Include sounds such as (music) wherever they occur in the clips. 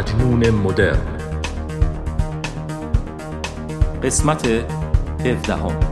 مجنون مدرن. قسمت 17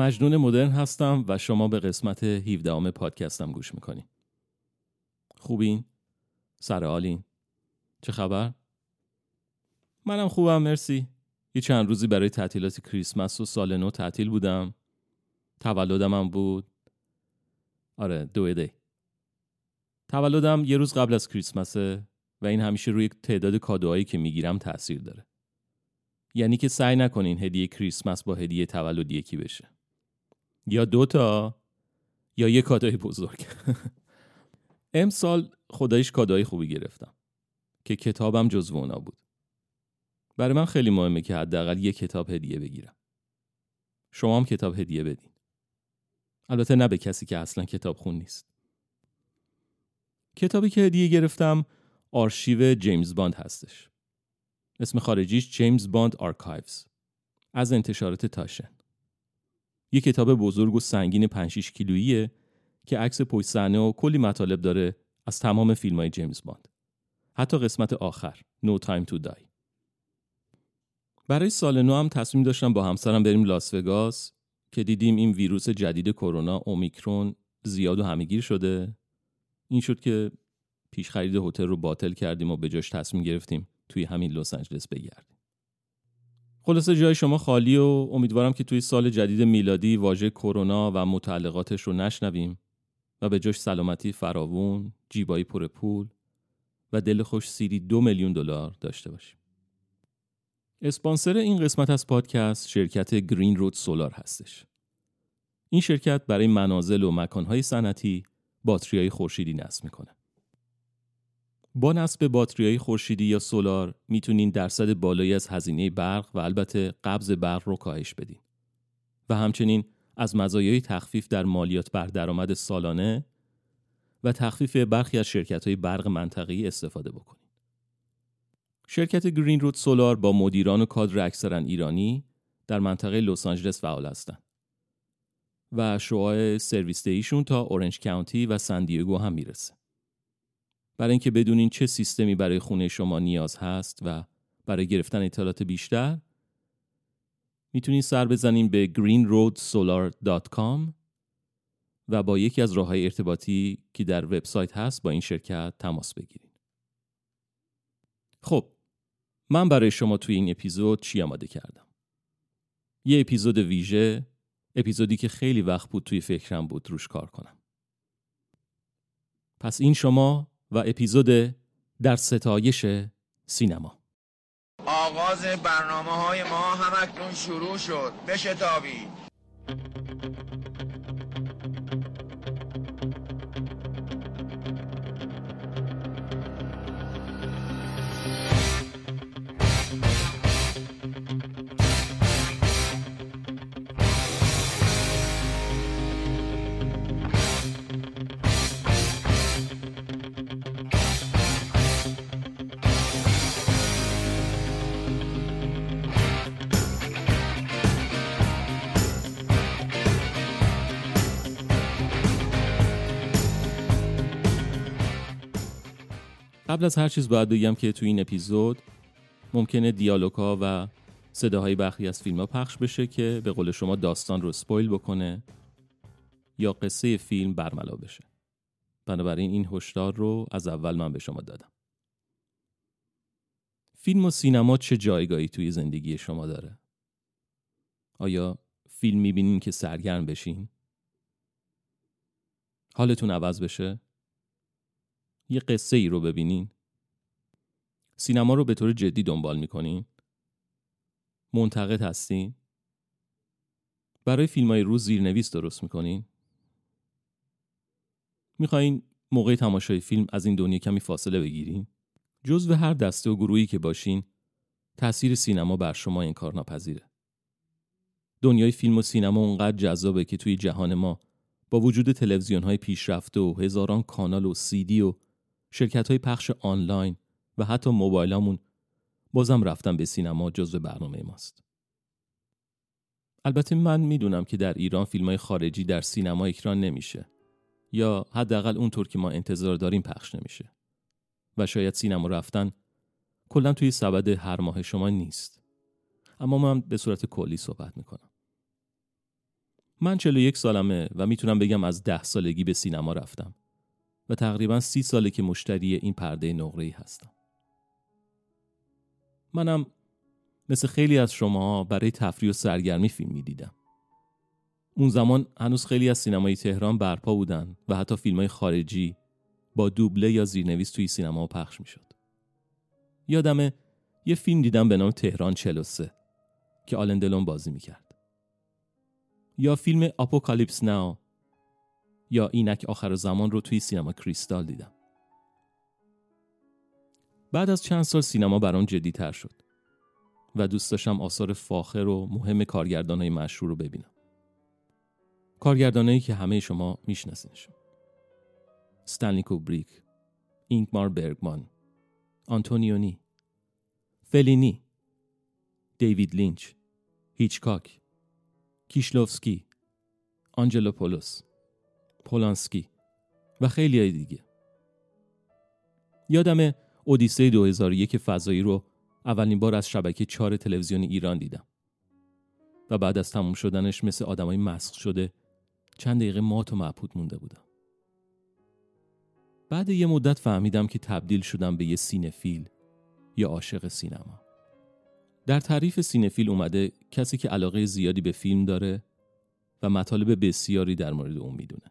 مجنون مدرن هستم و شما به قسمت 17 ام پادکستم گوش می‌کنین خوبین؟ سر؟ چه خبر؟ منم خوبم مرسی. یه چند روزی برای تعطیلات کریسمس و سال نو تعطیل بودم. تولدم هم بود. آره دو دی. تولدم یه روز قبل از کریسمسه و این همیشه روی تعداد کادوهایی که می‌گیرم تاثیر داره. یعنی که سعی نکنین هدیه کریسمس با هدیه تولد یکی بشه. یا دوتا یا یه کادوی بزرگ. (laughs) امسال خدایش کادوی خوبی گرفتم که کتابم جزو اونا بود. برای من خیلی مهمه که حداقل یه کتاب هدیه بگیرم. شما هم کتاب هدیه بدین. البته نه به کسی که اصلا کتاب خون نیست. کتابی که هدیه گرفتم آرشیو جیمز باند هستش. اسم خارجیش James Bond Archives از انتشارات تاشن. یه کتاب بزرگ و سنگین 5 کیلوییه که عکس پشت صحنه و کلی مطالب داره از تمام فیلم های جیمز باند. حتی قسمت آخر No Time to Die. برای سال نو هم تصمیم داشتم با همسرم بریم لاس وگاس که دیدیم این ویروس جدید کرونا اومیکرون زیاد و همهگیر شده. این شد که پیش خرید هتل رو باطل کردیم و به جاش تصمیم گرفتیم توی همین لس آنجلس بگردیم خلاصه جای شما خالی و امیدوارم که توی سال جدید میلادی واژه کرونا و متعلقاتش رو نشنویم و به جاش سلامتی فراوون، جیبایی پر پول و دل خوش سیری دو میلیون دلار داشته باشیم. اسپانسر این قسمت از پادکست شرکت گرین رود سولار هستش. این شرکت برای منازل و مکانهای صنعتی باتریای خورشیدی نصب می‌کنه. با نصب باتریای خورشیدی یا سولار می‌تونین درصد بالایی از هزینه برق و البته قبض برق رو کاهش بدین. و همچنین از مزایای تخفیف در مالیات بر درآمد سالانه و تخفیف برخی از شرکت های برق منطقه‌ای استفاده بکنید. شرکت گرین رود سولار با مدیران و کادر اکثرا ایرانی در منطقه لس آنجلس فعال هستند و شعاع سرویس تا اورنج کانتی و سندیگو هم می‌رسه. برای اینکه بدونین چه سیستمی برای خونه شما نیاز هست و برای گرفتن اطلاعات بیشتر می‌تونید سر بزنین به greenroadsolar.com و با یکی از راه ارتباطی که در وبسایت هست با این شرکت تماس بگیرید. خب من برای شما توی این اپیزود چی آماده کردم؟ یه اپیزود ویژه اپیزودی که خیلی وقت بود توی فکرم بود روش کار کنم. پس این شما و اپیزود در ستایش سینما. آغاز برنامه های ما همکنون شروع شد. بشتابید قبل از هر چیز باید بگم که تو این اپیزود ممکنه دیالوگا و صداهای برخی از فیلم ها پخش بشه که به قول شما داستان رو سپویل بکنه یا قصه فیلم برملا بشه بنابراین این هشدار رو از اول من به شما دادم فیلم و سینما چه جایگاهی توی زندگی شما داره؟ آیا فیلم می‌بینین که سرگرم بشین؟ حالتون عوض بشه؟ یه قصه ای رو ببینین. سینما رو به طور جدی دنبال می‌کنین؟ منتقد هستین؟ برای فیلم های روز زیرنویس درست می‌کنین؟ می‌خواین موقع تماشای فیلم از این دنیا کمی فاصله بگیرین؟ جزو هر دسته و گروهی که باشین تاثیر سینما بر شما این کار ناپذیره. دنیای فیلم و سینما اونقدر جذابه که توی جهان ما با وجود تلویزیون های پیشرفته و هزاران کانال و سیدی و شرکت های پخش آنلاین و حتی موبایلامون بازم رفتن به سینما جزو برنامه ماست. البته من می‌دونم که در ایران فیلم های خارجی در سینما اکران نمیشه یا حداقل اونطور که ما انتظار داریم پخش نمیشه و شاید سینما رفتن کلا توی سبد هر ماه شما نیست. اما من به صورت کلی صحبت می‌کنم. من 41 سالمه و می‌تونم بگم از ده سالگی به سینما رفتم. و تقریبا سی ساله که مشتری این پرده نقره هستم. منم مثل خیلی از شما برای تفریح و سرگرمی فیلم می‌دیدم. اون زمان هنوز خیلی از سینمای تهران برپا بودن و حتی فیلم های خارجی با دوبله یا زیرنویس توی سینما پخش می‌شد. یادمه یه فیلم دیدم به نام تهران 43 که آلندلون بازی می‌کرد. یا فیلم اپوکالیپس ناو یا اینک آخر زمان رو توی سینما کریستال دیدم. بعد از چند سال سینما برام جدی تر شد و دوست داشتم آثار فاخر و مهم کارگردانای مشهور رو ببینم. کارگردانایی که همه شما میشناسینشون. ستنلی کوبریک، اینکمار برگمان، آنتونیونی، فلینی، دیوید لینچ، هیچکاک، کیشلوفسکی، آنجلوپولوس، پولانسکی و خیلی های دیگه. یادم اودیسه 2001 فضایی رو اولین بار از شبکه چهار تلویزیون ایران دیدم. و بعد از تموم شدنش مثل آدمای مسخ شده چند دقیقه مات و مبهوت مونده بودم. بعد یه مدت فهمیدم که تبدیل شدم به یه cinephile یا عاشق سینما. در تعریف cinephile اومده کسی که علاقه زیادی به فیلم داره و مطالب بسیاری در مورد اون می‌دونه.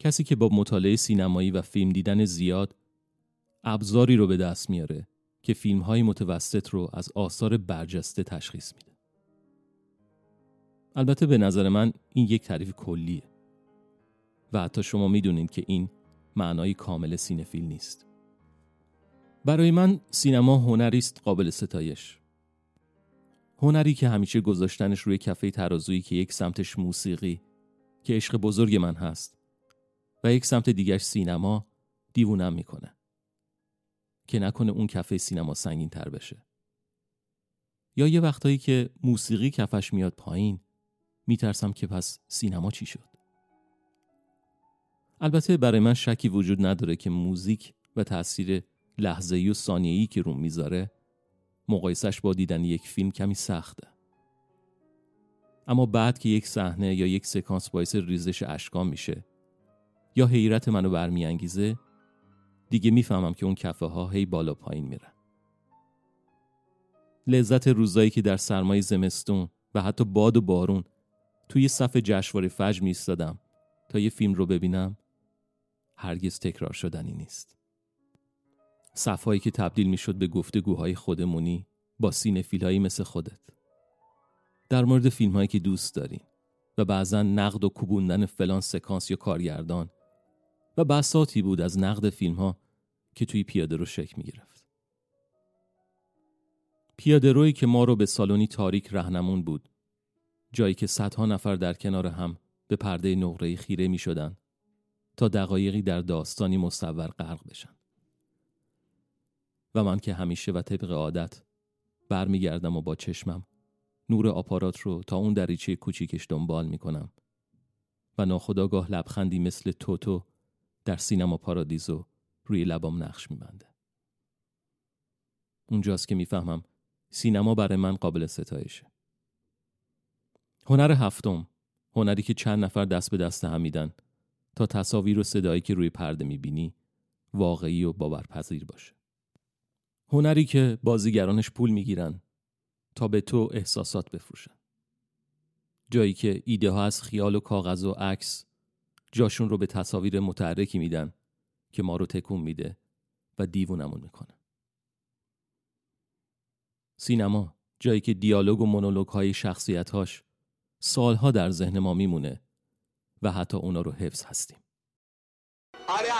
کسی که با مطالعه سینمایی و فیلم دیدن زیاد ابزاری رو به دست میاره که فیلم های متوسط رو از آثار برجسته تشخیص میده. البته به نظر من این یک تعریف کلیه و حتی شما می‌دونید که این معنای کامل سینفیل نیست. برای من سینما هنری است قابل ستایش. هنری که همیشه گذاشتنش روی کفه ترازویی که یک سمتش موسیقی که عشق بزرگ من هست و یک سمت دیگرش سینما دیوونم می‌کنه. که نکنه اون کفه سینما سنگین تر بشه. یا یه وقتایی که موسیقی کفش میاد پایین میترسم که پس سینما چی شد. البته برای من شکی وجود نداره که موزیک و تاثیر لحظه‌ای و ثانیه‌ای که روم می‌ذاره مقایسش با دیدن یک فیلم کمی سخته. اما بعد که یک صحنه یا یک سکانس باعث ریزش اشکام میشه یا حیرت منو برمیانگیزه دیگه می‌فهمم که اون کفه ها هی بالا پایین میرن. لذت روزایی که در سرمای زمستون و حتی باد و بارون توی صف جشنواره فجر میستادم تا یه فیلم رو ببینم هرگز تکرار شدنی نیست. صفهایی که تبدیل می‌شد به گفتگوهای خودمونی با سینفیلهایی مثل خودت. در مورد فیلم هایی که دوست دارین و بعضا نقد و کوبوندن فلان سکانس یا کارگردان و بساتی بود از نقد فیلم ها که توی پیاده رو شک می گرفت. پیاده روی که ما رو به سالونی تاریک رهنمون بود جایی که صدها نفر در کنار هم به پرده نقره خیره می شدن تا دقایقی در داستانی مصور غرق بشن. و من که همیشه و طبق عادت برمیگردم و با چشمم نور آپارات رو تا اون دریچه کوچیکش دنبال می‌کنم و ناخداگاه لبخندی مثل توتو در سینما پارادیزو روی لبام نقش میبنده. اونجاست که می‌فهمم سینما برای من قابل ستایشه. هنر هفتم هنری که چند نفر دست به دست هم میدن تا تصاویر و صدایی که روی پرده می‌بینی واقعی و باورپذیر باشه. هنری که بازیگرانش پول می‌گیرن تا به تو احساسات بفروشن. جایی که ایده ها از خیال و کاغذ و عکس جاشون رو به تصاویر متحرکی میدن که ما رو تکون میده و دیوونمون می‌کنه. سینما جایی که دیالوگ و مونولوگ های شخصیت هاش سالها در ذهن ما میمونه و حتی اونا رو حفظ هستیم. آره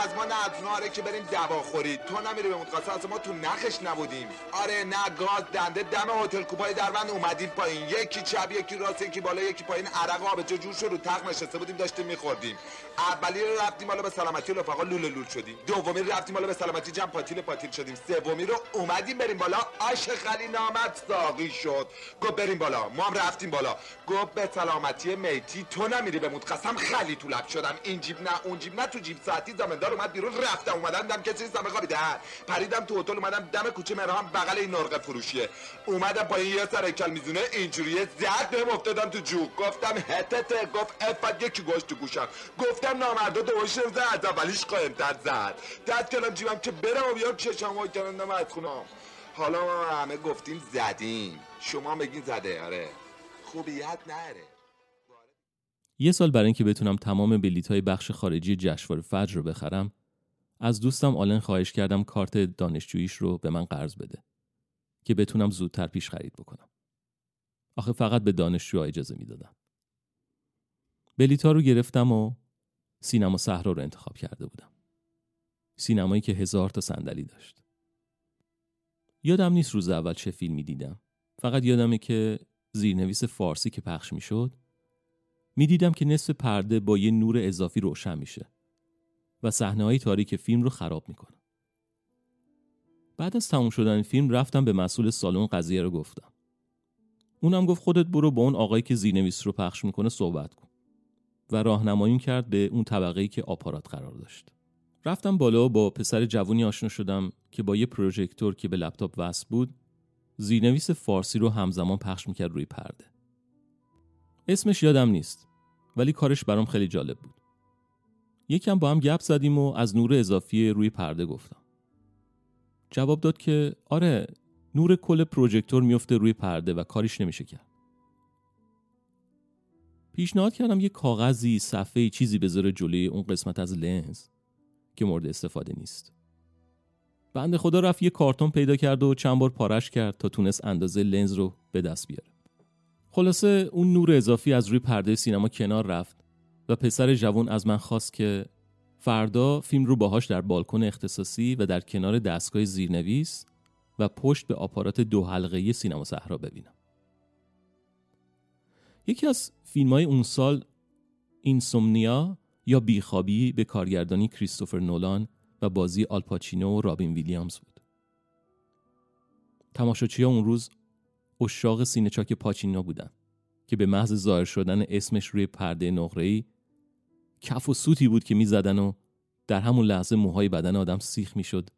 آره که بریم دوا خورید تو نمیری به متقاصد از ما تو نخش نبودیم. آره نه گاز دنده دم هتل کوپای دربند اومدیم پایین. یکی چپ یکی راست یکی بالا یکی پایین. عرق آب جور شد؟ رو تخت نشسته بودیم داشتیم میخوردیم. اولی رو رفتیم حالا به سلامتی رفقا لول لول شدیم. دومی رو رفتیم حالا به سلامتی جمع پاتیل پاتیل شدیم. سومی رو اومدیم بریم بالا. آش خلی نامت ساقی شد. گفت بریم بالا. ما هم رفتیم بالا. گفت به سلامتی میتی تو نمیری به قسم خلی تو لب شدم. این جیب نه اون جیب نه تو جیب ساعتی زمندار اومد بیرون. رفتم اومدم دم کسی نیستم خوابیده پریدم تو هتل اومدم دم کوچه مرهم بغل این نرقه فروشیه. اومدم پایین یه سر کل میزونه اینجوریه. زد بهم افتادم تو جو گفتم هتته گفت افت یکی گوش تو گوشم. گفتم نامردا دوش زد. از اولیش قایم تر زد. دد کلم جیبم که برم و بیام چشم وای کردم از خونم حالا ما همه گفتیم زدیم. شما بگین زده آره. خوبیت نره. یه سال برای اینکه بتونم تمام بلیت های بخش خارجی جشنواره فجر رو بخرم از دوستم آلن خواهش کردم کارت دانشجوییش رو به من قرض بده که بتونم زودتر پیش خرید بکنم. آخه فقط به دانشجوها اجازه می‌دادم. بلیت ها رو گرفتم و سینما صحرا رو انتخاب کرده بودم. سینمایی که هزار تا صندلی داشت. یادم نیست روز اول چه فیلمی دیدم. فقط یادمه که زیرنویس فارسی که پخش می‌شد می‌دیدم که نصف پرده با یه نور اضافی روشن میشه. و صحنه های تاریک فیلم رو خراب می‌کنه. بعد از تموم شدن فیلم رفتم به مسئول سالن قضیه رو گفتم. اونم گفت خودت برو با اون آقایی که زیرنویس رو پخش می‌کنه صحبت کن و راهنمایی کرد به اون طبقه ای که آپارات قرار داشت. رفتم بالا با پسر جوونی آشنا شدم که با یه پروژکتور که به لپتاپ وصل بود زیرنویس فارسی رو همزمان پخش می‌کرد روی پرده. اسمش یادم نیست ولی کارش برام خیلی جالب بود. یکم با هم گپ زدیم و از نور اضافی روی پرده گفتم. جواب داد که آره نور کل پروژکتور میفته روی پرده و کاریش نمیشه کرد. پیشنهاد کردم یه کاغذی صفحه چیزی بذاره جلوی اون قسمت از لنز که مورد استفاده نیست. بنده خدا رفت یه کارتون پیدا کرد و چند بار پارش کرد تا تونست اندازه لنز رو به دست بیاره. خلاصه اون نور اضافی از روی پرده سینما کنار رفت و پسر جوان از من خواست که فردا فیلم رو باهاش در بالکن اختصاصی و در کنار دستگاه زیرنویس و پشت به آپارات دو حلقه سینما صحرا ببینم. یکی از فیلم های اون سال اینسومنیا یا بیخوابی به کارگردانی کریستوفر نولان و بازی آلپاچینو و رابین ویلیامز بود. تماشاچی اون روز اشاق سینه چاک پاچینو بودن که به محض ظاهر شدن اسمش روی پرده نقره‌ای کف و سوتی بود که می‌زدن و در همون لحظه موهای بدن آدم سیخ می‌شد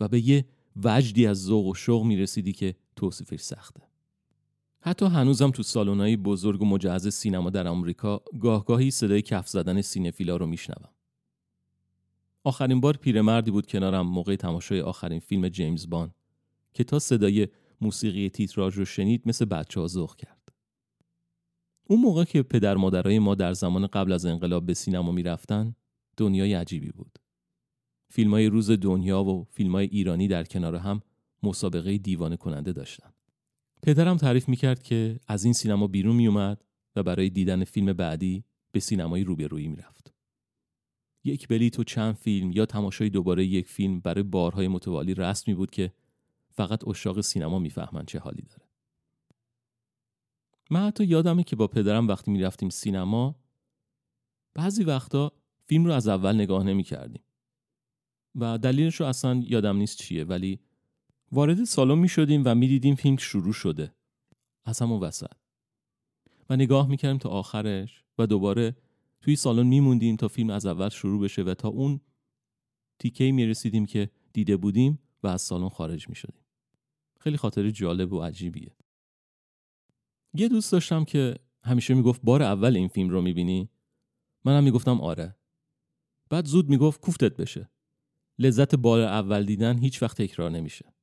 و به یه وجدی از ذوق و شوق می‌رسیدی که توصیفش سخته. حتی هنوزم تو سالن‌های بزرگ و مجهز سینما در آمریکا گاهگاهی صدای کف زدن سینفیلا رو میشنوم. آخرین بار پیرمردی بود کنارم موقع تماشای آخرین فیلم جیمز بان که تا صدای موسیقی تیتراژ رو شنید مثل بچه ها کرد. اون موقع که پدر مادرای ما در زمان قبل از انقلاب به سینما می‌رفتن دنیای عجیبی بود. فیلم های روز دنیا و فیلم های ایرانی در کنار هم مسابقه دیوانه کننده داشتن. پدرم تعریف می‌کرد که از این سینما بیرون میومد و برای دیدن فیلم بعدی به سینمای روبرویی می‌رفت. یک بلیت و چند فیلم یا تماشای دوباره یک فیلم برای بارهای متوالی رسمی بود که فقط اشاق سینما می‌فهمن چه حالی داره. من حتی یادمه که با پدرم وقتی می‌رفتیم سینما بعضی وقتا فیلم رو از اول نگاه نمی کردیم. و دلیلش رو اصلا یادم نیست چیه ولی وارد سالن می شدیم و می دیدیم فیلم شروع شده. از همون وسط. و نگاه می کردیم تا آخرش و دوباره توی سالن می موندیم تا فیلم از اول شروع بشه و تا اون تیکه می رسیدیم که دیده بودیم و از سالن خارج می شدیم. خیلی خاطر جالب و عجیبیه. یه دوست داشتم که همیشه می‌گفت بار اول این فیلم رو می‌بینی؟ منم می‌گفتم آره. بعد زود می‌گفت کوفتت بشه. لذت بار اول دیدن هیچ وقت تکرار نمیشه.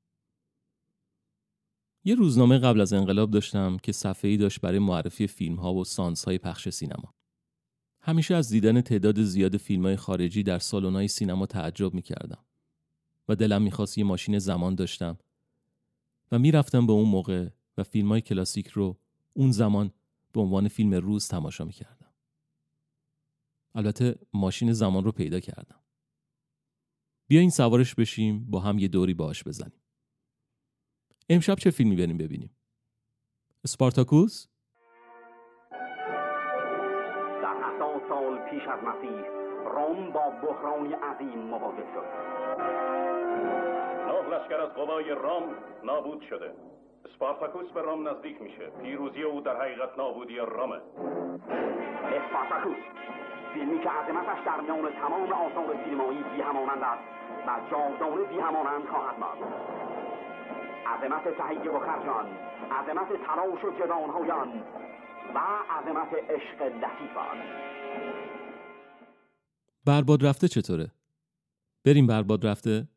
یه روزنامه قبل از انقلاب داشتم که صفحه‌ای داشت برای معرفی فیلم ها و سانس های پخش سینما. همیشه از دیدن تعداد زیاد فیلم های خارجی در سالن سینما تعجب می‌کردم. و دلم می‌خواست یه ماشین زمان داشتم. و می‌رفتم به اون موقع و فیلم های کلاسیک رو اون زمان به عنوان فیلم روز تماشا می کردم. البته ماشین زمان رو پیدا کردم. بیاین سوارش بشیم با هم یه دوری باش بزنیم. امشب چه فیلمی بریم ببینیم؟ اسپارتاکوس؟ در هفتاد سال پیش از مسیح روم با بحرانی عظیم مواجه شد. نه لشکر از قوای رام نابود شده. اسپارتاکوس به رام نزدیک میشه پیروزی او در حقیقت نابودی رامه اسپارتاکوس فیلمی که عظمتش در میان تمام آثار سینمایی بیهمانند است و جاودانه بیهمانند خواهد ماند عظمت تهیه و خرجان عظمت تلاش و جدانهایان و عظمت عشق لطیفان برباد رفته چطوره؟ بریم برباد رفته؟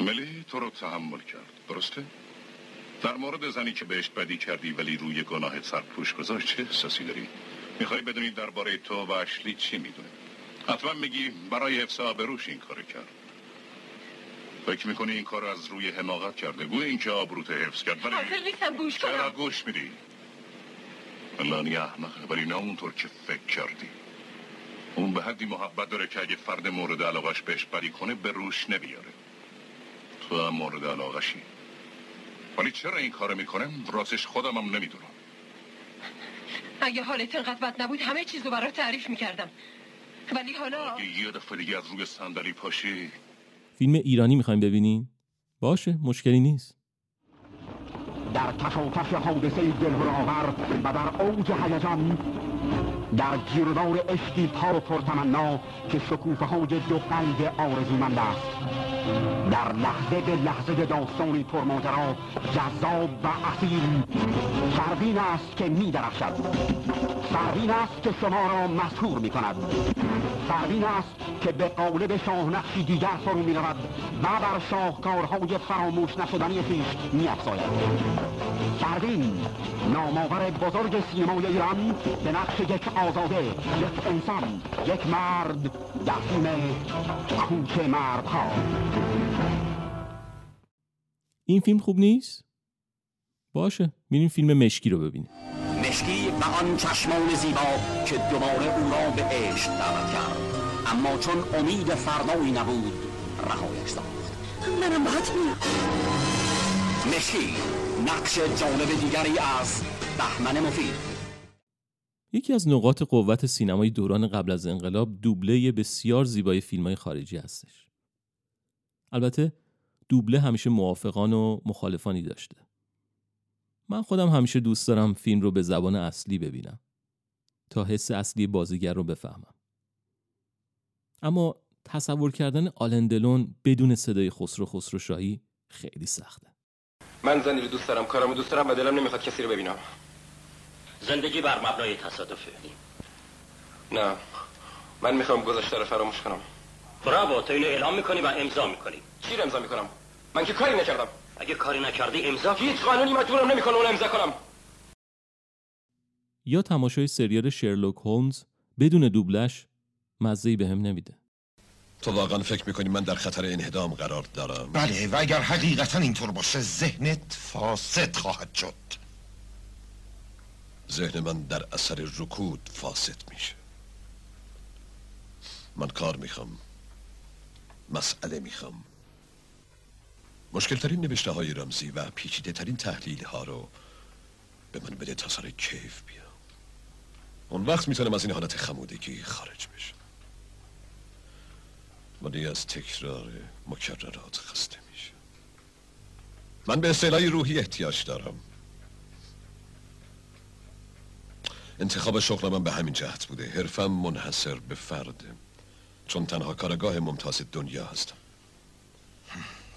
ملی تو رو تحمل کرد درسته؟ در مورد زنی که بهش بدی کردی ولی روی گناهت سرپوش گذاشت چه احساسی داری؟ می‌خوای بدونی درباره تو و اشلی چی می‌دونه؟ حتما میگی برای حفظ آبروش این کار کرد فکر می‌کنی این کار از روی حماقت کرده گوی اینکه آبروت حفظ کرد ولی حاضر نیستم گوش چرا گوش میدی؟ لانی احمقه ولی نه اونطور که فکر کردی اون به حدی محبت داره که اگه فرد مورد علاقش بهش بدی کنه به روش نمیاره تو هم مورد علاقشی ولی چرا این کار می‌کنه راستش خودم هم نمی‌دونم. اگه حالت انقدر بد نبود همه چیز رو برات تعریف می‌کردم. ولی حالا اگه یه دفعه دیگه از روی صندلی پاشی فیلم ایرانی می‌خوایم ببینین؟ باشه مشکلی نیست. در کشاکش حادثه دلهراور و در اوج هیجان در گیردار عشقی پا و پرتمنا که شکوفه های دو قلب آرزومند است. در لحظه به لحظه داستانی پرماجرا جذاب و اصیل سروین است که می درخشد سروین است که شما را مسهور می کند سروین است که به قالب شاهنقشی دیگر فرو می رود و بر شاهکارهای فراموش نشدنی خویش می افزاید سروین نامآور بزرگ سینمای ایران به نقش یک آزاده یک انسان یک مرد در فیلم کوچه مردها این فیلم خوب نیست؟ باشه میریم فیلم مشکی رو ببینیم. مشکی و آن چشمان زیبا که دوباره او را به عشق دعوت کرد. اما چون امید فردایی نبود رهایش ساخت منم میام مشکی نقش جالب دیگری از بهمن مفید. یکی از نقاط قوت سینمای دوران قبل از انقلاب دوبله بسیار زیبای فیلم خارجی هستش. البته دوبله همیشه موافقان و مخالفانی داشته. من خودم همیشه دوست دارم فیلم رو به زبان اصلی ببینم تا حس اصلی بازیگر رو بفهمم. اما تصور کردن آلندلون بدون صدای خسرو خسرو شاهی خیلی سخته. من زنی رو دوست دارم کارمو دوست دارم و دلم نمی‌خواد کسی رو ببینم زندگی بر مبنای تصادفه نه من می‌خوام گذشته رو فراموش کنم براو تو اینو اعلام می‌کنی و امضا می‌کنی. چی رو امضا می‌کنم؟ من که کاری نکردم. اگه کاری نکردی امضا. هیچ قانونی مجبورم نمی‌کنه اون امضا کنم. یا تماشای سریال شرلوک هولمز بدون دوبلش مزه‌ای بهم نمیده. تو واقعا فکر می‌کنی من در خطر انهدام قرار دارم؟ بله و اگر حقیقتا اینطور باشه ذهنت فاسد خواهد شد. ذهن من در اثر رکود فاسد میشه. من کار می‌خوام. مسئله می‌خوام. مشکل ترین نوشته های رمزی و پیچیده ترین تحلیل ها رو به من بده تا سر کیف بیا اون وقت می‌تونم از این حالت خمودگی خارج بشم. ولی از تکرار مکررات خسته میشه من به اصطلاحی روحی احتیاج دارم. انتخاب شغل من به همین جهت بوده. حرفم منحصر به فرده چون تنها کارگاه ممتاز دنیا هستم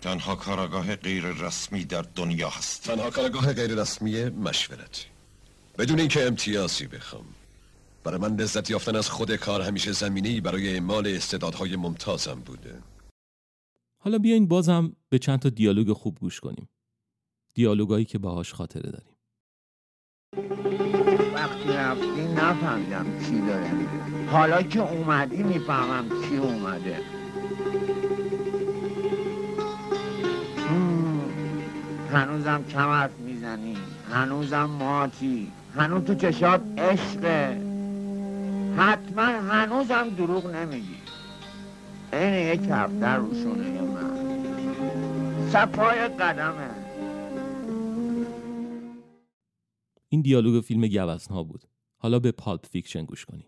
تنها کاراگاه غیر رسمی در دنیا هست. تنها کارگاه غیر رسمی مشورتی بدون اینکه امتیازی بخوام. برای من لذت یافتن از خود کار همیشه زمینه‌ای برای اعمال استعدادهای ممتازم بوده. حالا بیاین باز هم به چند تا دیالوگ خوب گوش کنیم. دیالوگایی که باهاش خاطره داریم. وقتی رفتی نفهمیدم چی داره میگه. حالا که اومدی می‌فهمم چی اومده. هنوزم کمرت می‌زنی. هنوزم ماتی. هنوز تو چشات عشقه. حتما هنوزم دروغ نمیگی. این یه کفتر رو شونه من. سپای قدمه. این دیالوگ فیلم گوزنها بود. حالا به Pulp Fiction گوش کنیم.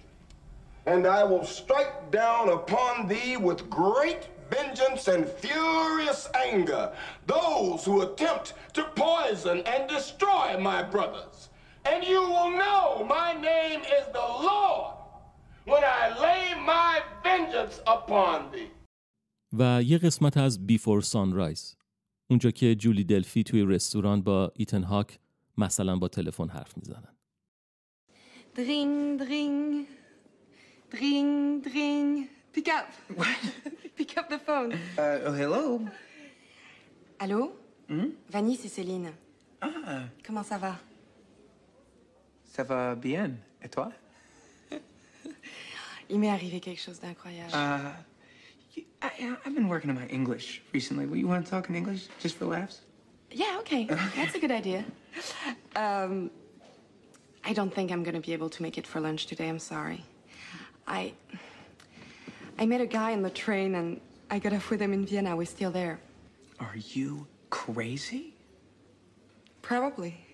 And I will strike down upon thee with great vengeance and furious anger those who attempt to poison and destroy my brothers. And you will know my name is the Lord when I lay my vengeance upon thee. و یه قسمت از بیفور سانرایز اونجا که جولی دلفی توی رستوران با ایتن هاک مثلا با تلفن حرف میزنن Dring, dring. Dring, dring. Pick up. (laughs) Pick up the phone. Uh, oh, hello. Allô Hmm? Vanny, c'est Céline. Ah, Comment ça va ça va bien. Et toi? (laughs) Il m'est arrivé quelque chose d'incroyable. Uh, you- I, I- I've been working on my English recently. Well, you want to talk in English just for laughs? Yeah, okay. That's a good idea. Um, I don't think I'm going to be able to make it for lunch today. I'm sorry. I I met a guy on the train and I got off with him in Vienna. We're still there. Are you crazy? Probably.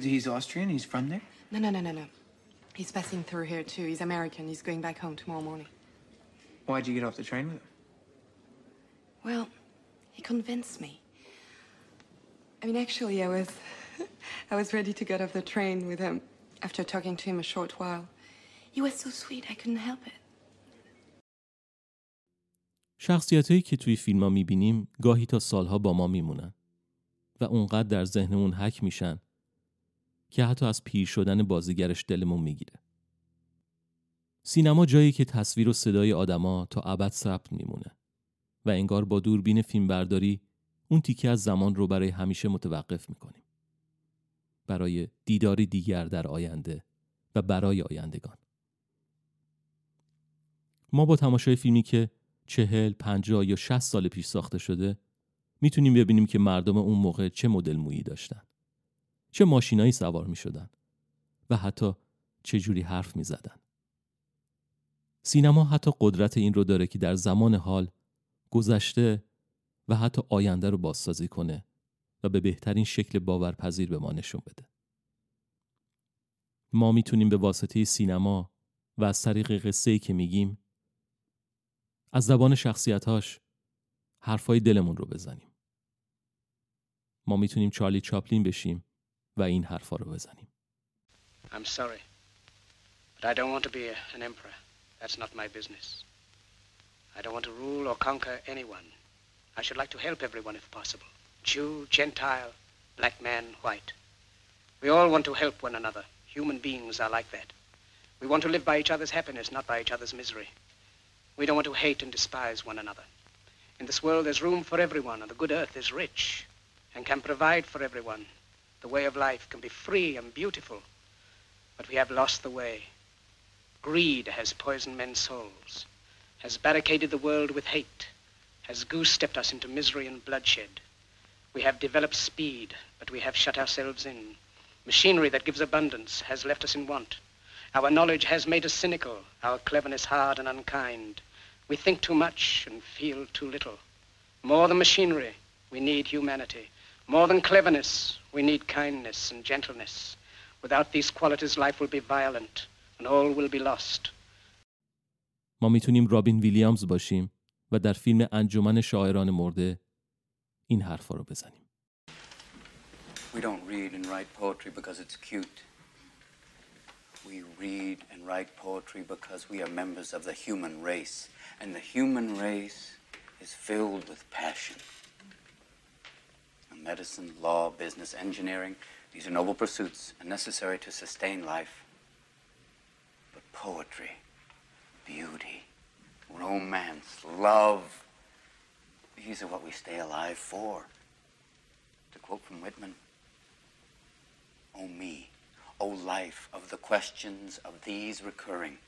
He's Austrian. He's from there. No, no, no, no, no. He's passing through here too. He's American. He's going back home tomorrow morning. Why'd you get off the train with him? Well, he convinced me. I mean, actually, I was, (laughs) I was ready to get off the train with him after talking to him a short while. He was so sweet, I couldn't help it. شخصیت که توی فیلم ها می‌بینیم گاهی تا سالها با ما میمونن و اونقدر در ذهنمون حک میشن که حتی از پیر شدن بازیگرش دلمون می‌گیره. سینما جایی که تصویر و صدای آدما تا ابد ثبت میمونه و انگار با دوربین فیلمبرداری اون تیکه از زمان رو برای همیشه متوقف می‌کنیم. برای دیداری دیگر در آینده و برای آیندگان. ما با تماشای فیلمی که چهل، پنجاه یا شست سال پیش ساخته شده می‌تونیم ببینیم که مردم اون موقع چه مدل مویی داشتن. چه ماشینایی سوار می شدن و حتی چه جوری حرف می زدن. سینما حتی قدرت این رو داره که در زمان حال گذشته و حتی آینده رو بازسازی کنه و به بهترین شکل باورپذیر به ما نشون بده. ما می‌تونیم به واسطه سینما و از طریق قصه که میگیم از زبان شخصیتاش حرفای دلمون رو بزنیم. ما می‌تونیم چارلی چاپلین بشیم و این حرفا رو بزنیم. I'm sorry. But I don't want to be an emperor. That's not my business. I don't want to rule or conquer anyone. I should like to help everyone if possible. Jew, Gentile, black man, white. We all want to help one another. Human beings are like that. We want to live by each other's happiness, not by each other's misery. We don't want to hate and despise one another. In this world, there's room for everyone, and the good earth is rich and can provide for everyone. The way of life can be free and beautiful, but we have lost the way. Greed has poisoned men's souls, has barricaded the world with hate, has goose-stepped us into misery and bloodshed. We have developed speed, but we have shut ourselves in. Machinery that gives abundance has left us in want. Our knowledge has made us cynical, our cleverness hard and unkind. We think too much and feel too little. More than machinery, we need humanity. More than cleverness, we need kindness and gentleness. Without these qualities, life will be violent and all will be lost. ما میتونیم رابین ویلیامز باشیم و در فیلم انجمن شاعران مرده این حرفا رو بزنیم. We don't read and write poetry because it's cute. We read and write poetry because we are members of the human race. And the human race is filled with passion. Medicine, law, business, engineering, these are noble pursuits and necessary to sustain life. But poetry, beauty, romance, love, These are what we stay alive for. To quote from Whitman, O me, O life of the questions of these recurring,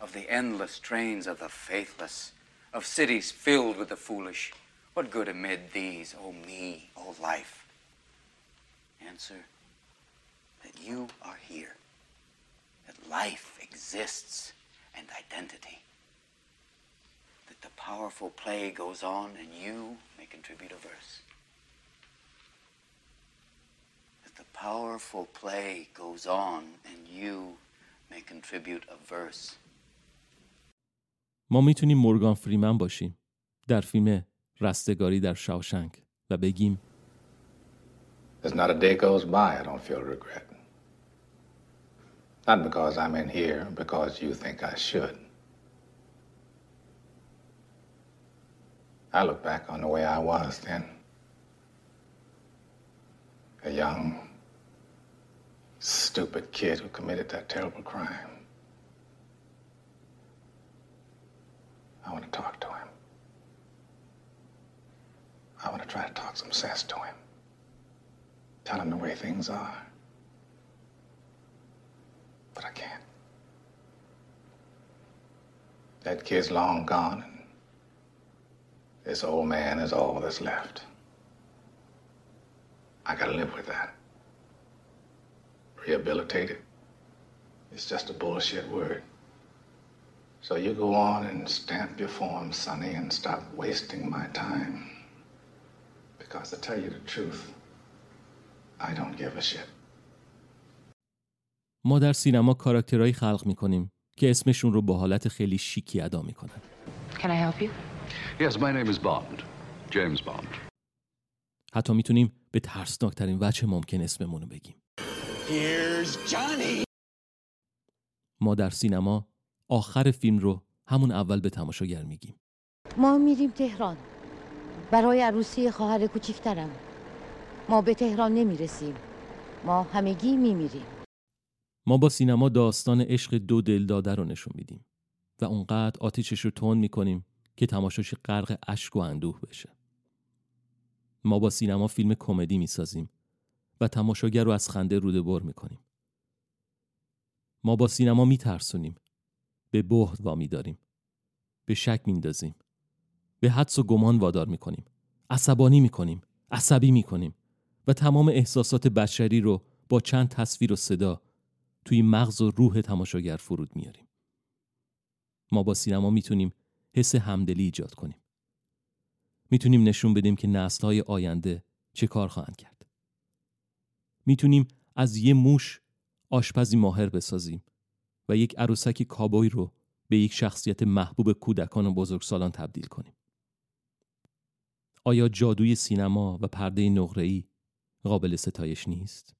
of the endless trains of the faithless, of cities filled with the foolish, what good amid these, O me, O life? Answer that you are here, that life exists and identity, that the powerful play goes on and you may contribute a verse. That the powerful play goes on and you may contribute a verse. ما میتونیم مورگان فریمن باشیم در فیلم رستگاری در شاوشنک و بگیم There's not a day goes by I don't feel regret. Not because I'm in here, because you think I should. I look back on the way I was then. A young, stupid kid who committed that terrible crime. I want to talk to him. I want to try to talk some sense to him. Tell him the way things are. But I can't. That kid's long gone, and this old man is all that's left. I gotta live with that. Rehabilitated. It's just a bullshit word. So you go on and stamp your form, Sonny, and stop wasting my time. Because to tell you the truth, I don't give a shit. ما در سینما کاراکترهایی خلق می‌کنیم که اسمشون رو با حالت خیلی شیکی ادا می‌کنن. Can I help you? Yes, my name is Bond. James Bond. حتی می‌تونیم به ترسناکترین وجه ممکن اسممون رو بگیم. Here's Johnny. ما در سینما آخر فیلم رو همون اول به تماشاگر میگیم. ما میریم تهران برای عروسی خواهر کوچیکترم ما به تهران نمی‌رسیم ما همگی میمیریم ما با سینما داستان عشق دو دلداده رو نشون میدیم و اونقدر آتیشش رو تون می‌کنیم که تماشاش غرق اشک و اندوه بشه. ما با سینما فیلم کمدی می‌سازیم و تماشاگر رو از خنده روده بر می‌کنیم. ما با سینما میترسونیم. به بهد وامی داریم. به شک میندازیم. به حدس و گمان وادار می‌کنیم. عصبانی می‌کنیم. عصبی می‌کنیم و تمام احساسات بشری رو با چند تصویر و صدا توی مغز و روح تماشاگر فرود میاریم. ما با سینما می‌تونیم حس همدلی ایجاد کنیم. می‌تونیم نشون بدیم که نسلهای آینده چه کار خواهند کرد. می‌تونیم از یه موش آشپزی ماهر بسازیم و یک عروسک کابوی رو به یک شخصیت محبوب کودکان و بزرگسالان تبدیل کنیم. آیا جادوی سینما و پرده نقره‌ای قابل ستایش نیست؟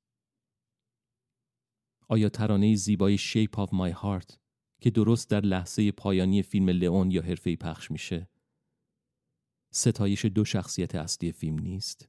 آیا ترانه زیبای Shape of My Heart که درست در لحظه پایانی فیلم لئون یا حرفه‌ای پخش میشه ستایش دو شخصیت اصلی فیلم نیست؟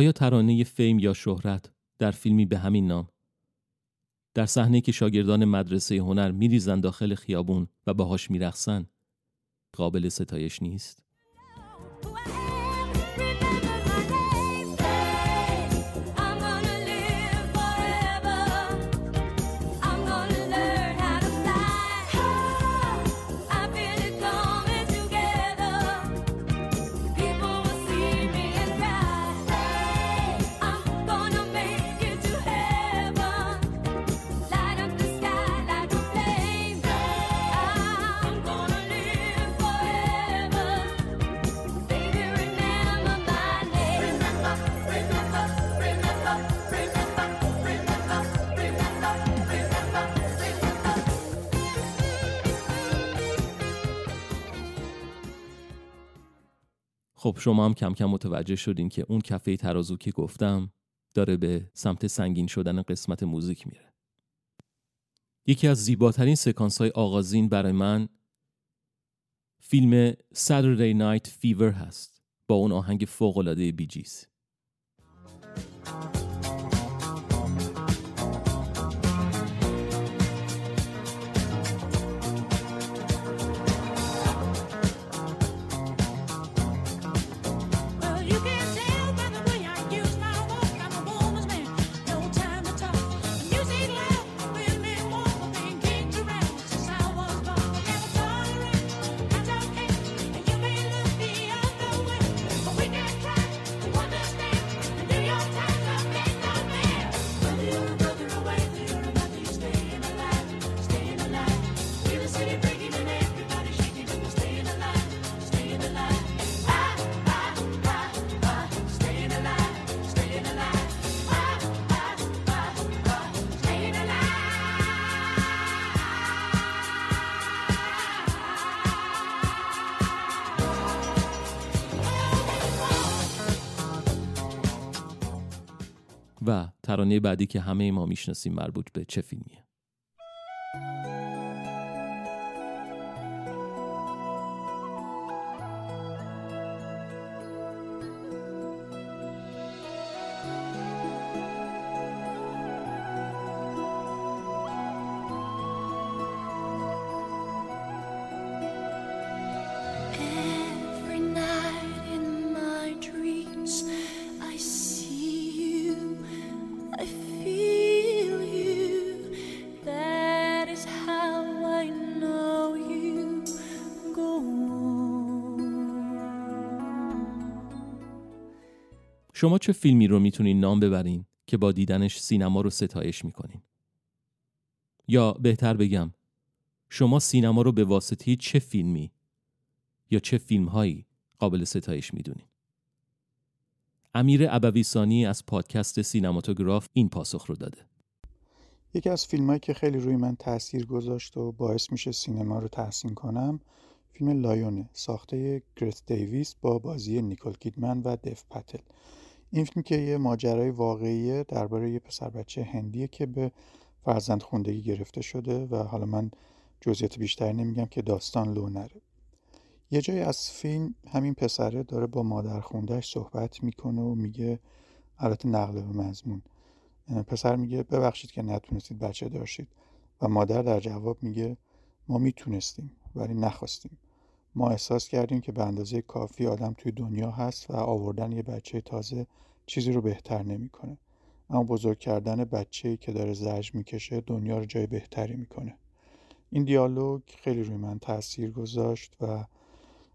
آیا ترانه فیم یا شهرت در فیلمی به همین نام در صحنه که شاگردان مدرسه هنر میریزن داخل خیابون و باهاش میرقصن قابل ستایش نیست؟ خب شما هم کم کم متوجه شدین که اون کفه ترازو که گفتم داره به سمت سنگین شدن قسمت موزیک میره. یکی از زیباترین سکانس های آغازین برای من فیلم Saturday Night Fever هست با اون آهنگ فوق‌العاده بیجیز ترانه بعدی که همه ما می‌شناسیم مربوط به چه فیلمیه. شما چه فیلمی رو می‌تونین نام ببرین که با دیدنش سینما رو ستایش می‌کنین؟ یا بهتر بگم شما سینما رو به واسطه چه فیلمی یا چه فیلمهایی قابل ستایش می‌دونین؟ امیر ابویسانی از پادکست سینماتوگراف این پاسخ رو داده. یکی از فیلمایی که خیلی روی من تاثیر گذاشت و باعث میشه سینما رو تحسین کنم فیلم لایونه ساخته گرت دیویس با بازی نیکول کیدمن و دف پتل. این فیلم که یه ماجرای واقعیه درباره یه پسر بچه هندیه که به فرزند خوندگی گرفته شده و حالا من جزئیات بیشتری نمیگم که داستان لو نره. یه جایی از فیلم همین پسره داره با مادر خوندهش صحبت می‌کنه و میگه البته نقل به مضمون. پسر میگه ببخشید که نتونستید بچه داشتید و مادر در جواب میگه ما می‌تونستیم ولی نخواستیم. ما احساس کردیم که به اندازه کافی آدم توی دنیا هست و آوردن یه بچه تازه چیزی رو بهتر نمی‌کنه. اما بزرگ کردن بچه‌ای که داره زجر می‌کشه دنیا رو جای بهتری می‌کنه. این دیالوگ خیلی روی من تاثیر گذاشت و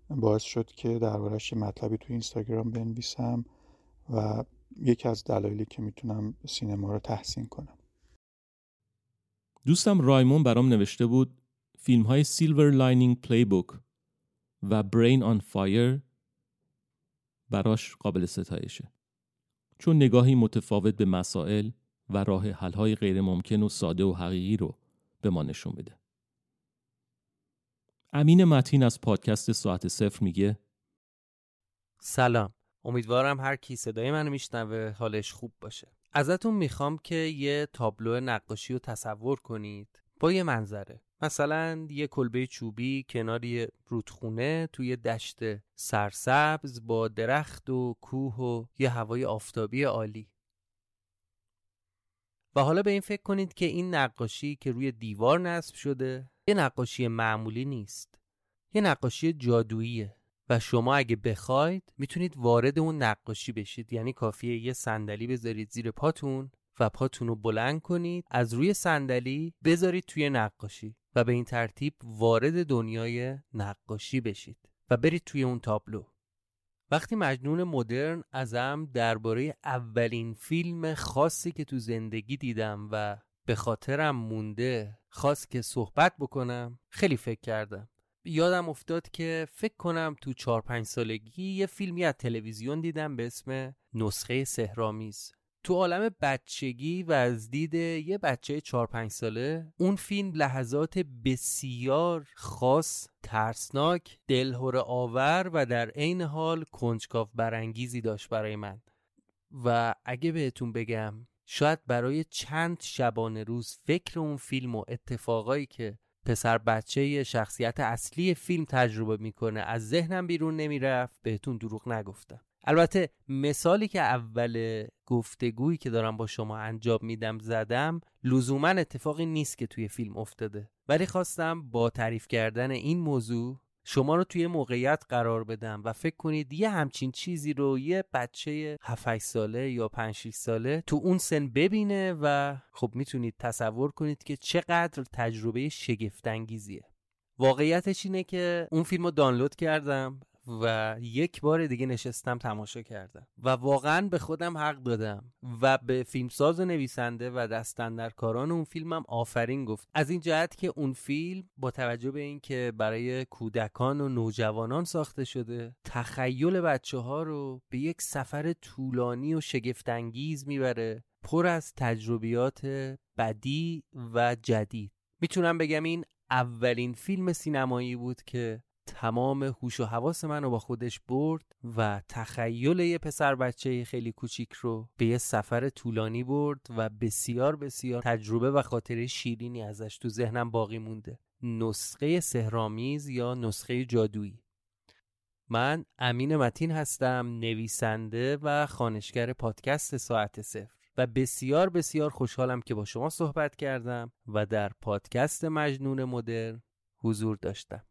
باعث شد که دربارهش مطلبی توی اینستاگرام بنویسم و یکی از دلایلی که می‌تونم سینما رو تحسین کنم. دوستم رایمون برام نوشته بود فیلم های Silver Linings Playbook و Brain on Fire براش قابل ستایشه. چون نگاهی متفاوت به مسائل و راه حل‌های غیر ممکن و ساده و حقیقی رو به ما نشون بده. امین متین از پادکست ساعت صفر میگه سلام. امیدوارم هر کی صدای منو میشنوه حالش خوب باشه. ازتون می‌خوام که یه تابلو نقاشی رو تصور کنید. با یه منظره. مثلا یه کلبه چوبی کنار یه رودخونه توی دشت سرسبز با درخت و کوه و یه هوای آفتابی عالی. و حالا به این فکر کنید که این نقاشی که روی دیوار نصب شده یه نقاشی معمولی نیست. یه نقاشی جادوییه و شما اگه بخواید می‌تونید وارد اون نقاشی بشید. یعنی کافیه یه صندلی بذارید زیر پاتون و پاتون رو بلند کنید از روی صندلی بذارید توی نقاشی و به این ترتیب وارد دنیای نقاشی بشید و برید توی اون تابلو. وقتی مجنون مدرن ازم درباره اولین فیلم خاصی که تو زندگی دیدم و به خاطرم مونده خواست که صحبت بکنم خیلی فکر کردم. یادم افتاد که فکر کنم تو چهار پنج سالگی یه فیلمی از تلویزیون دیدم به اسم نسخه سهرامیز تو عالم بچگی و از دید یه بچه 4 5 ساله اون فیلم لحظات بسیار خاص ترسناک دلهور آور و در عین حال کنجکاو برانگیزی داشت برای من. و اگه بهتون بگم شاید برای چند شبانه روز فکر اون فیلم و اتفاقایی که پسر بچه شخصیت اصلی فیلم تجربه می‌کنه از ذهنم بیرون نمی‌رفت بهتون دروغ نگفتم. البته مثالی که اول گفتگویی که دارم با شما انجام میدم زدم لزوما اتفاقی نیست که توی فیلم افتاده. ولی خواستم با تعریف کردن این موضوع شما رو توی موقعیت قرار بدم و فکر کنید یه همچین چیزی رو یه بچه 7 ساله یا 5 6 ساله تو اون سن ببینه و خب می‌تونید تصور کنید که چقدر تجربه شگفتانگیزیه. واقعیتش اینه که اون فیلم رو دانلود کردم. و یک بار دیگه نشستم تماشا کردم و واقعا به خودم حق دادم و به فیلمساز و نویسنده و دستندرکاران اون فیلمم آفرین گفت. از این جهت که اون فیلم با توجه به اینکه برای کودکان و نوجوانان ساخته شده تخیل بچه ها رو به یک سفر طولانی و شگفتانگیز می‌بره پر از تجربیات بدی و جدید. می‌تونم بگم این اولین فیلم سینمایی بود که تمام هوش و حواس منو با خودش برد و تخیل یه پسر بچه خیلی کوچیک رو به یه سفر طولانی برد و بسیار بسیار تجربه و خاطره شیرینی ازش تو ذهنم باقی مونده. نسخه سهرامیز یا نسخه جادویی. من امین متین هستم نویسنده و خانشگر پادکست ساعت صفر. و بسیار بسیار خوشحالم که با شما صحبت کردم و در پادکست مجنون مدرن حضور داشتم.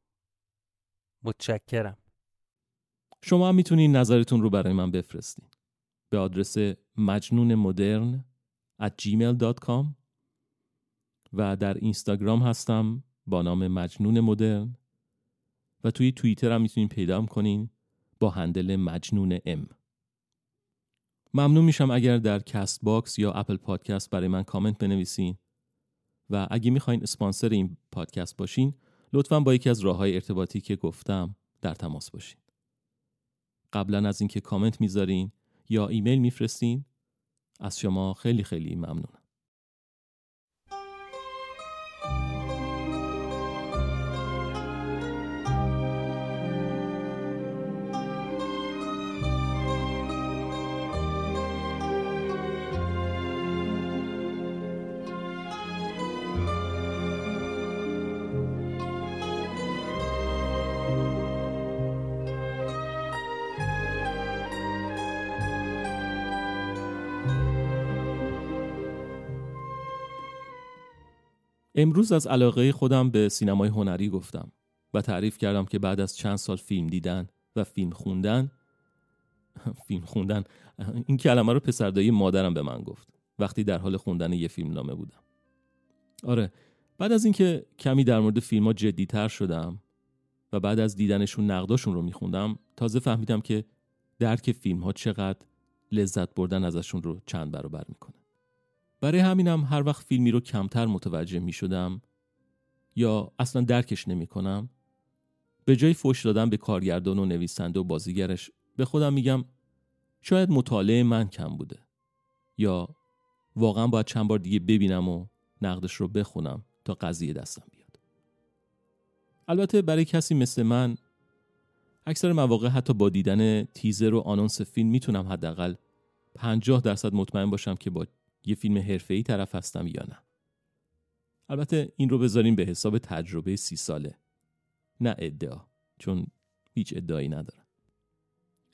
متشکرم. شما هم می‌تونین نظرتون رو برای من بفرستین به آدرس مجنون مدرن at gmail.com و در اینستاگرام هستم با نام مجنون مدرن و توی توییتر هم می‌تونین پیدا کنین با handle مجنون ام. ممنون میشم اگر در Castbox یا Apple Podcast برای من کامنت بنویسین و اگه می‌خواین اسپانسر این پادکست باشین لطفا با یکی از راه های ارتباطی که گفتم در تماس باشین. قبلا از اینکه کامنت می‌ذارین یا ایمیل میفرستین از شما خیلی خیلی ممنونم. امروز از علاقه خودم به سینمای هنری گفتم و تعریف کردم که بعد از چند سال فیلم دیدن و فیلم خوندن (laughs) فیلم خوندن این کلمه رو پسردایی مادرم به من گفت. وقتی در حال خوندن یه فیلم نامه بودم. آره بعد از اینکه کمی در مورد فیلم ها جدیتر شدم و بعد از دیدنشون نقداشون رو میخوندم تازه فهمیدم که درک فیلم ها چقدر لذت بردن ازشون رو چند برابر می‌کنه. برای همینم هر وقت فیلمی رو کمتر متوجه می شدم یا اصلا درکش نمی کنم به جای فوش دادن به کارگردان و نویسنده و بازیگرش به خودم میگم شاید مطالعه من کم بوده یا واقعا باید چند بار دیگه ببینم و نقدش رو بخونم تا قضیه دستم بیاد. البته برای کسی مثل من اکثر مواقع حتی با دیدن تیزر و آنونس فیلم می‌تونم حداقل 50 درصد مطمئن باشم که با یه فیلم حرفه‌ای طرف هستم یا نه. البته این رو بذاریم به حساب تجربه سی ساله. نه ادعا چون هیچ ادعایی ندارم.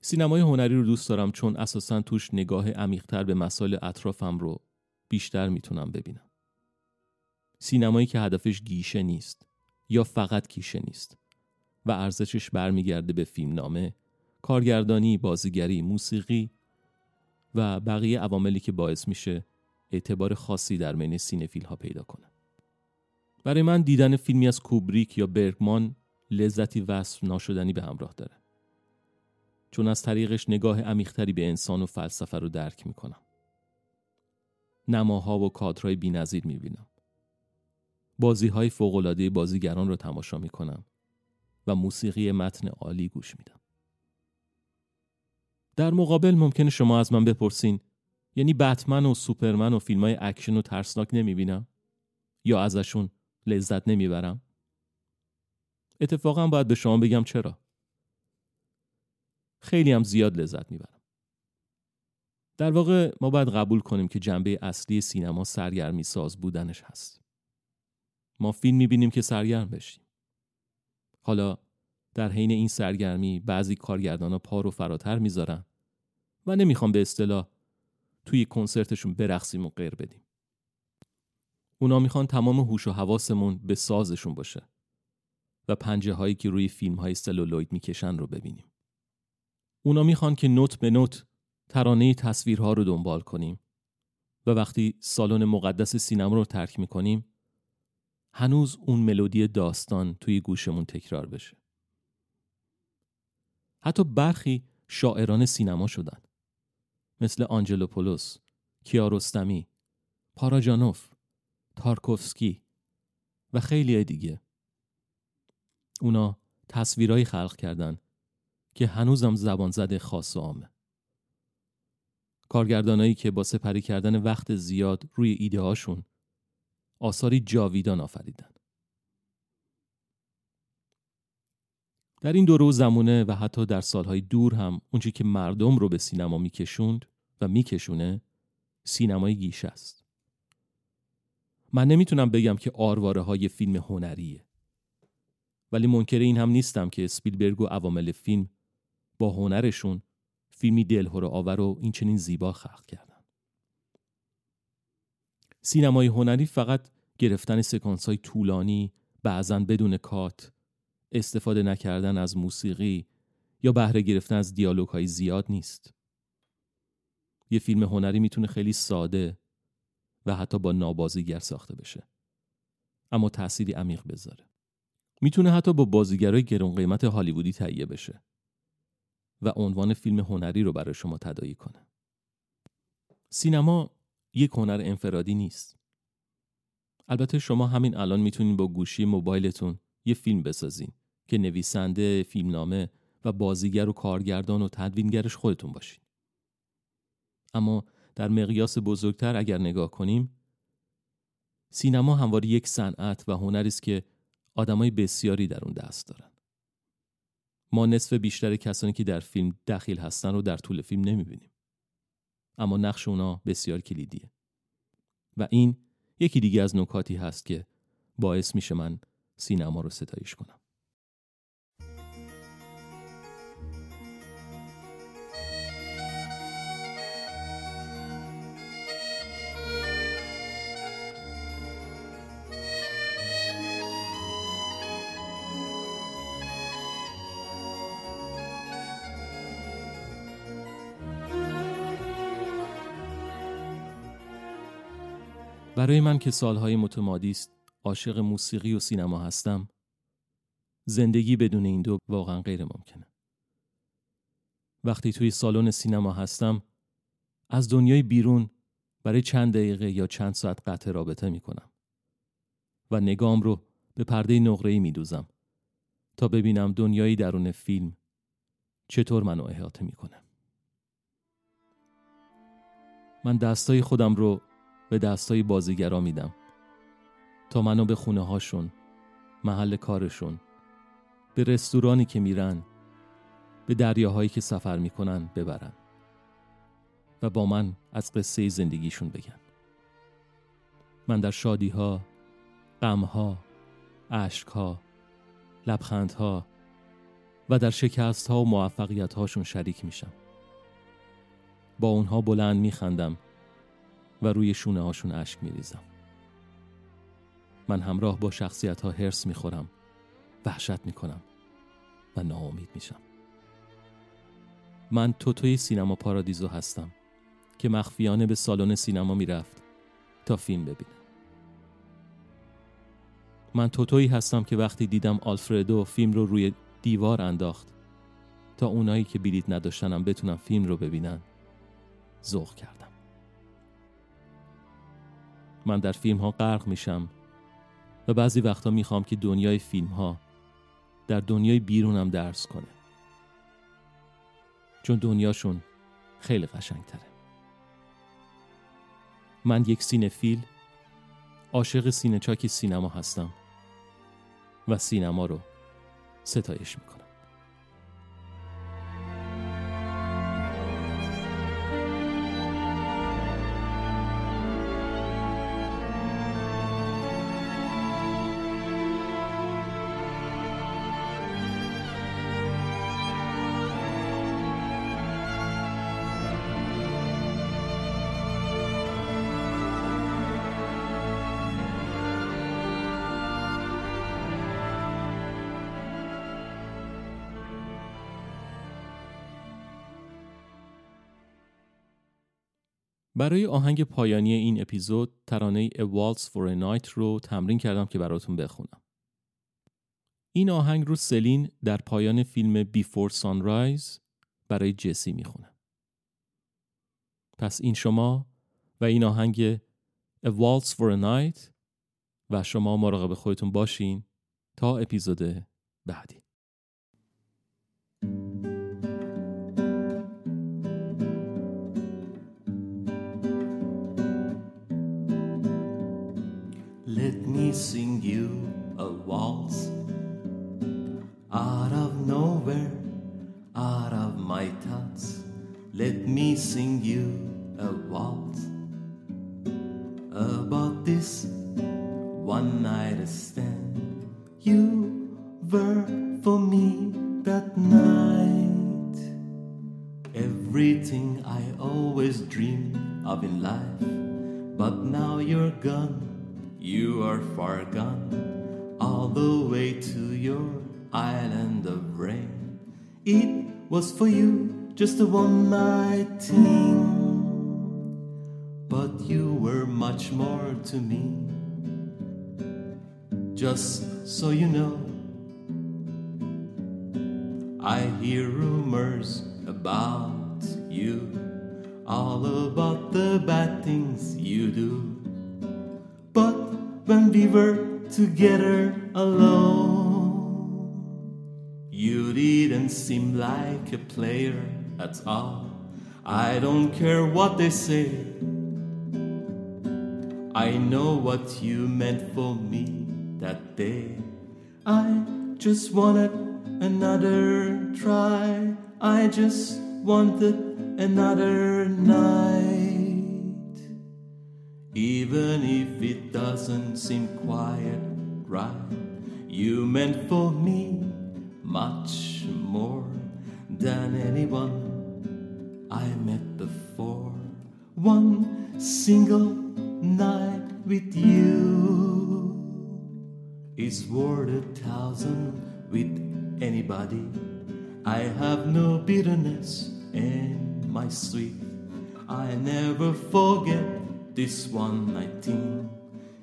سینمای هنری رو دوست دارم چون اساسا توش نگاه عمیقتر به مسائل اطرافم رو بیشتر می‌تونم ببینم. سینمایی که هدفش گیشه نیست یا فقط گیشه نیست و ارزشش برمیگرده به فیلمنامه کارگردانی، بازیگری، موسیقی و بقیه عواملی که باعث میشه اعتبار خاصی در بین سینفیل ها پیدا کنه. برای من دیدن فیلمی از کوبریک یا برگمان لذتی وصف ناشدنی به همراه داره. چون از طریقش نگاه عمیقتری به انسان و فلسفه رو درک می‌کنم. نماها و کادرهای بی‌نظیر می‌بینم. بازی های فوقلاده بازیگران رو تماشا می‌کنم و موسیقی متن عالی گوش میدم. در مقابل ممکنه شما از من بپرسین یعنی بتمن و سوپرمن و فیلم های اکشن و ترسناک نمی‌بینم؟ یا ازشون لذت نمی‌برم؟ اتفاقا باید به شما بگم چرا. خیلی هم زیاد لذت می‌برم. در واقع ما باید قبول کنیم که جنبه اصلی سینما سرگرمی ساز بودنش هست. ما فیلم می‌بینیم که سرگرم بشیم. حالا در حین این سرگرمی بعضی کارگردان پا رو فراتر می‌ذارن و نمی‌خوام به اصطلاح توی کنسرتشون برقصیم و غیر بدیم. اونا می‌خوان تمام هوش و حواسمون به سازشون باشه و پنجه هایی که روی فیلم های سلولوید می‌کشن رو ببینیم. اونا می‌خوان که نوت به نوت ترانه تصویرها رو دنبال کنیم و وقتی سالن مقدس سینما رو ترک می‌کنیم هنوز اون ملودی داستان توی گوشمون تکرار بشه. حتی برخی شاعران سینما شدن. مثل آنجلوپولوس، کیارستمی، پاراجانوف، تارکوفسکی و خیلی دیگه. اونا تصویرهایی خلق کردن که هنوزم زبان زده خاص و عامه. کارگردانایی که با سپری کردن وقت زیاد روی ایده هاشون آثاری جاویدان آفریدن. در این دوره زمونه و حتی در سالهای دور هم اونچه که مردم رو به سینما میکشوند و میکشونه سینمای گیشه است. من نمی‌تونم بگم که آرواره های فیلم هنریه. ولی منکر این هم نیستم که سپیلبرگ و عوامل فیلم با هنرشون فیلمی دلهور آور و این چنین زیبا خلق کردن. سینمای هنری فقط گرفتن سکانس های طولانی بعضا بدون کات استفاده نکردن از موسیقی یا بهره گرفتن از دیالوگ های زیاد نیست. یه فیلم هنری می‌تونه خیلی ساده و حتی با نابازیگر ساخته بشه. اما تأثیری عمیق بذاره. می‌تونه حتی با بازیگرای گرون قیمت هالیوودی تهیه بشه و عنوان فیلم هنری رو برای شما تدایی کنه. سینما یک هنر انفرادی نیست. البته شما همین الان می‌تونین با گوشی موبایلتون یه فیلم بسازین که نویسنده، فیلمنامه و بازیگر و کارگردان و تدوینگرش خودتون باشین. اما در مقیاس بزرگتر اگر نگاه کنیم سینما همواره یک صنعت و هنری است که آدمای بسیاری در اون دست دارن. ما نصف بیشتر کسانی که در فیلم دخیل هستن رو در طول فیلم نمی‌بینیم. اما نقش اونا بسیار کلیدیه. و این یکی دیگه از نکاتی هست که باعث میشه من سینما رو ستایش کنم. برای من که سالهای متمادی است عاشق موسیقی و سینما هستم زندگی بدون این دو واقعا غیر ممکنه. وقتی توی سالن سینما هستم از دنیای بیرون برای چند دقیقه یا چند ساعت قطع رابطه می کنم و نگام رو به پرده نقره‌ای می دوزم تا ببینم دنیایی درون فیلم چطور منو احاطه می‌کنه. من دستای خودم رو به دستای بازیگرا میدم. تا منو به خونه هاشون محل کارشون به رستورانی که میرن به دریاهایی که سفر می‌کنن ببرن و با من از قصه زندگیشون بگن. من در شادی ها غم ها عشق ها لبخند ها و در شکست ها و موفقیت هاشون شریک میشم. با اونها بلند میخندم و روی شونه هاشون اشک میریزم. من همراه با شخصیت ها هرس می‌خورم وحشت می‌کنم و ناامید میشم. من توتوی سینما پارادیزو هستم که مخفیانه به سالن سینما می‌رفت تا فیلم ببینه من توتویی هستم که وقتی دیدم آلفردو فیلم رو روی دیوار انداخت تا اونایی که بلیت نداشتنم بتونن فیلم رو ببینن ذوق کردم. من در فیلم ها غرق میشم. و بعضی وقتا می‌خوام که دنیای فیلم ها در دنیای بیرونم درز کنه. چون دنیاشون خیلی قشنگ تره من یک cinephile عاشق سینه‌چاک سینما هستم و سینما رو ستایش می‌کنم. برای آهنگ پایانی این اپیزود ترانه A Waltz for a Night رو تمرین کردم که براتون بخونم. این آهنگ رو سلین در پایان فیلم Before Sunrise برای جسی می‌خونه. پس این شما و این آهنگ A Waltz for a Night و شما مراقب خودتون باشین تا اپیزود بعدی. Sing you a waltz out of nowhere, out of my thoughts. Let me sing you You are far gone, all the way to your island of rain. It was for you just a one night thing, but you were much more to me. Just so you know, I hear rumors about you, all about the bad things you do. But when we were together alone, you didn't seem like a player at all. I don't care what they say. I know what you meant for me that day. I just wanted another try. I just wanted another night. Even if it doesn't seem quite right, you meant for me much more than anyone I met before. One single night with you is worth a thousand with anybody. I have no bitterness in my sweet. I never forget this one nineteen.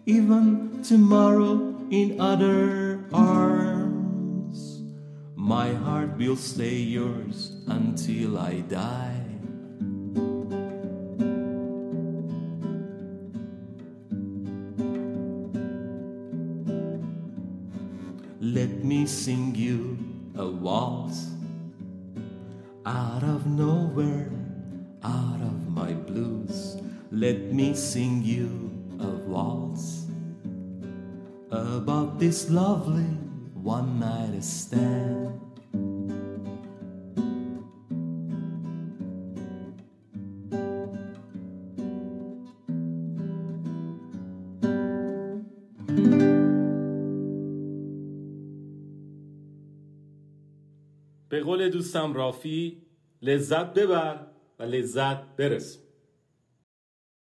Even tomorrow in other arms, my heart will stay yours until I die. Let me sing you a waltz out of nowhere, Let me sing you a waltz about this lovely one night stand. به قول دوستم رافی لذت ببر و لذت برس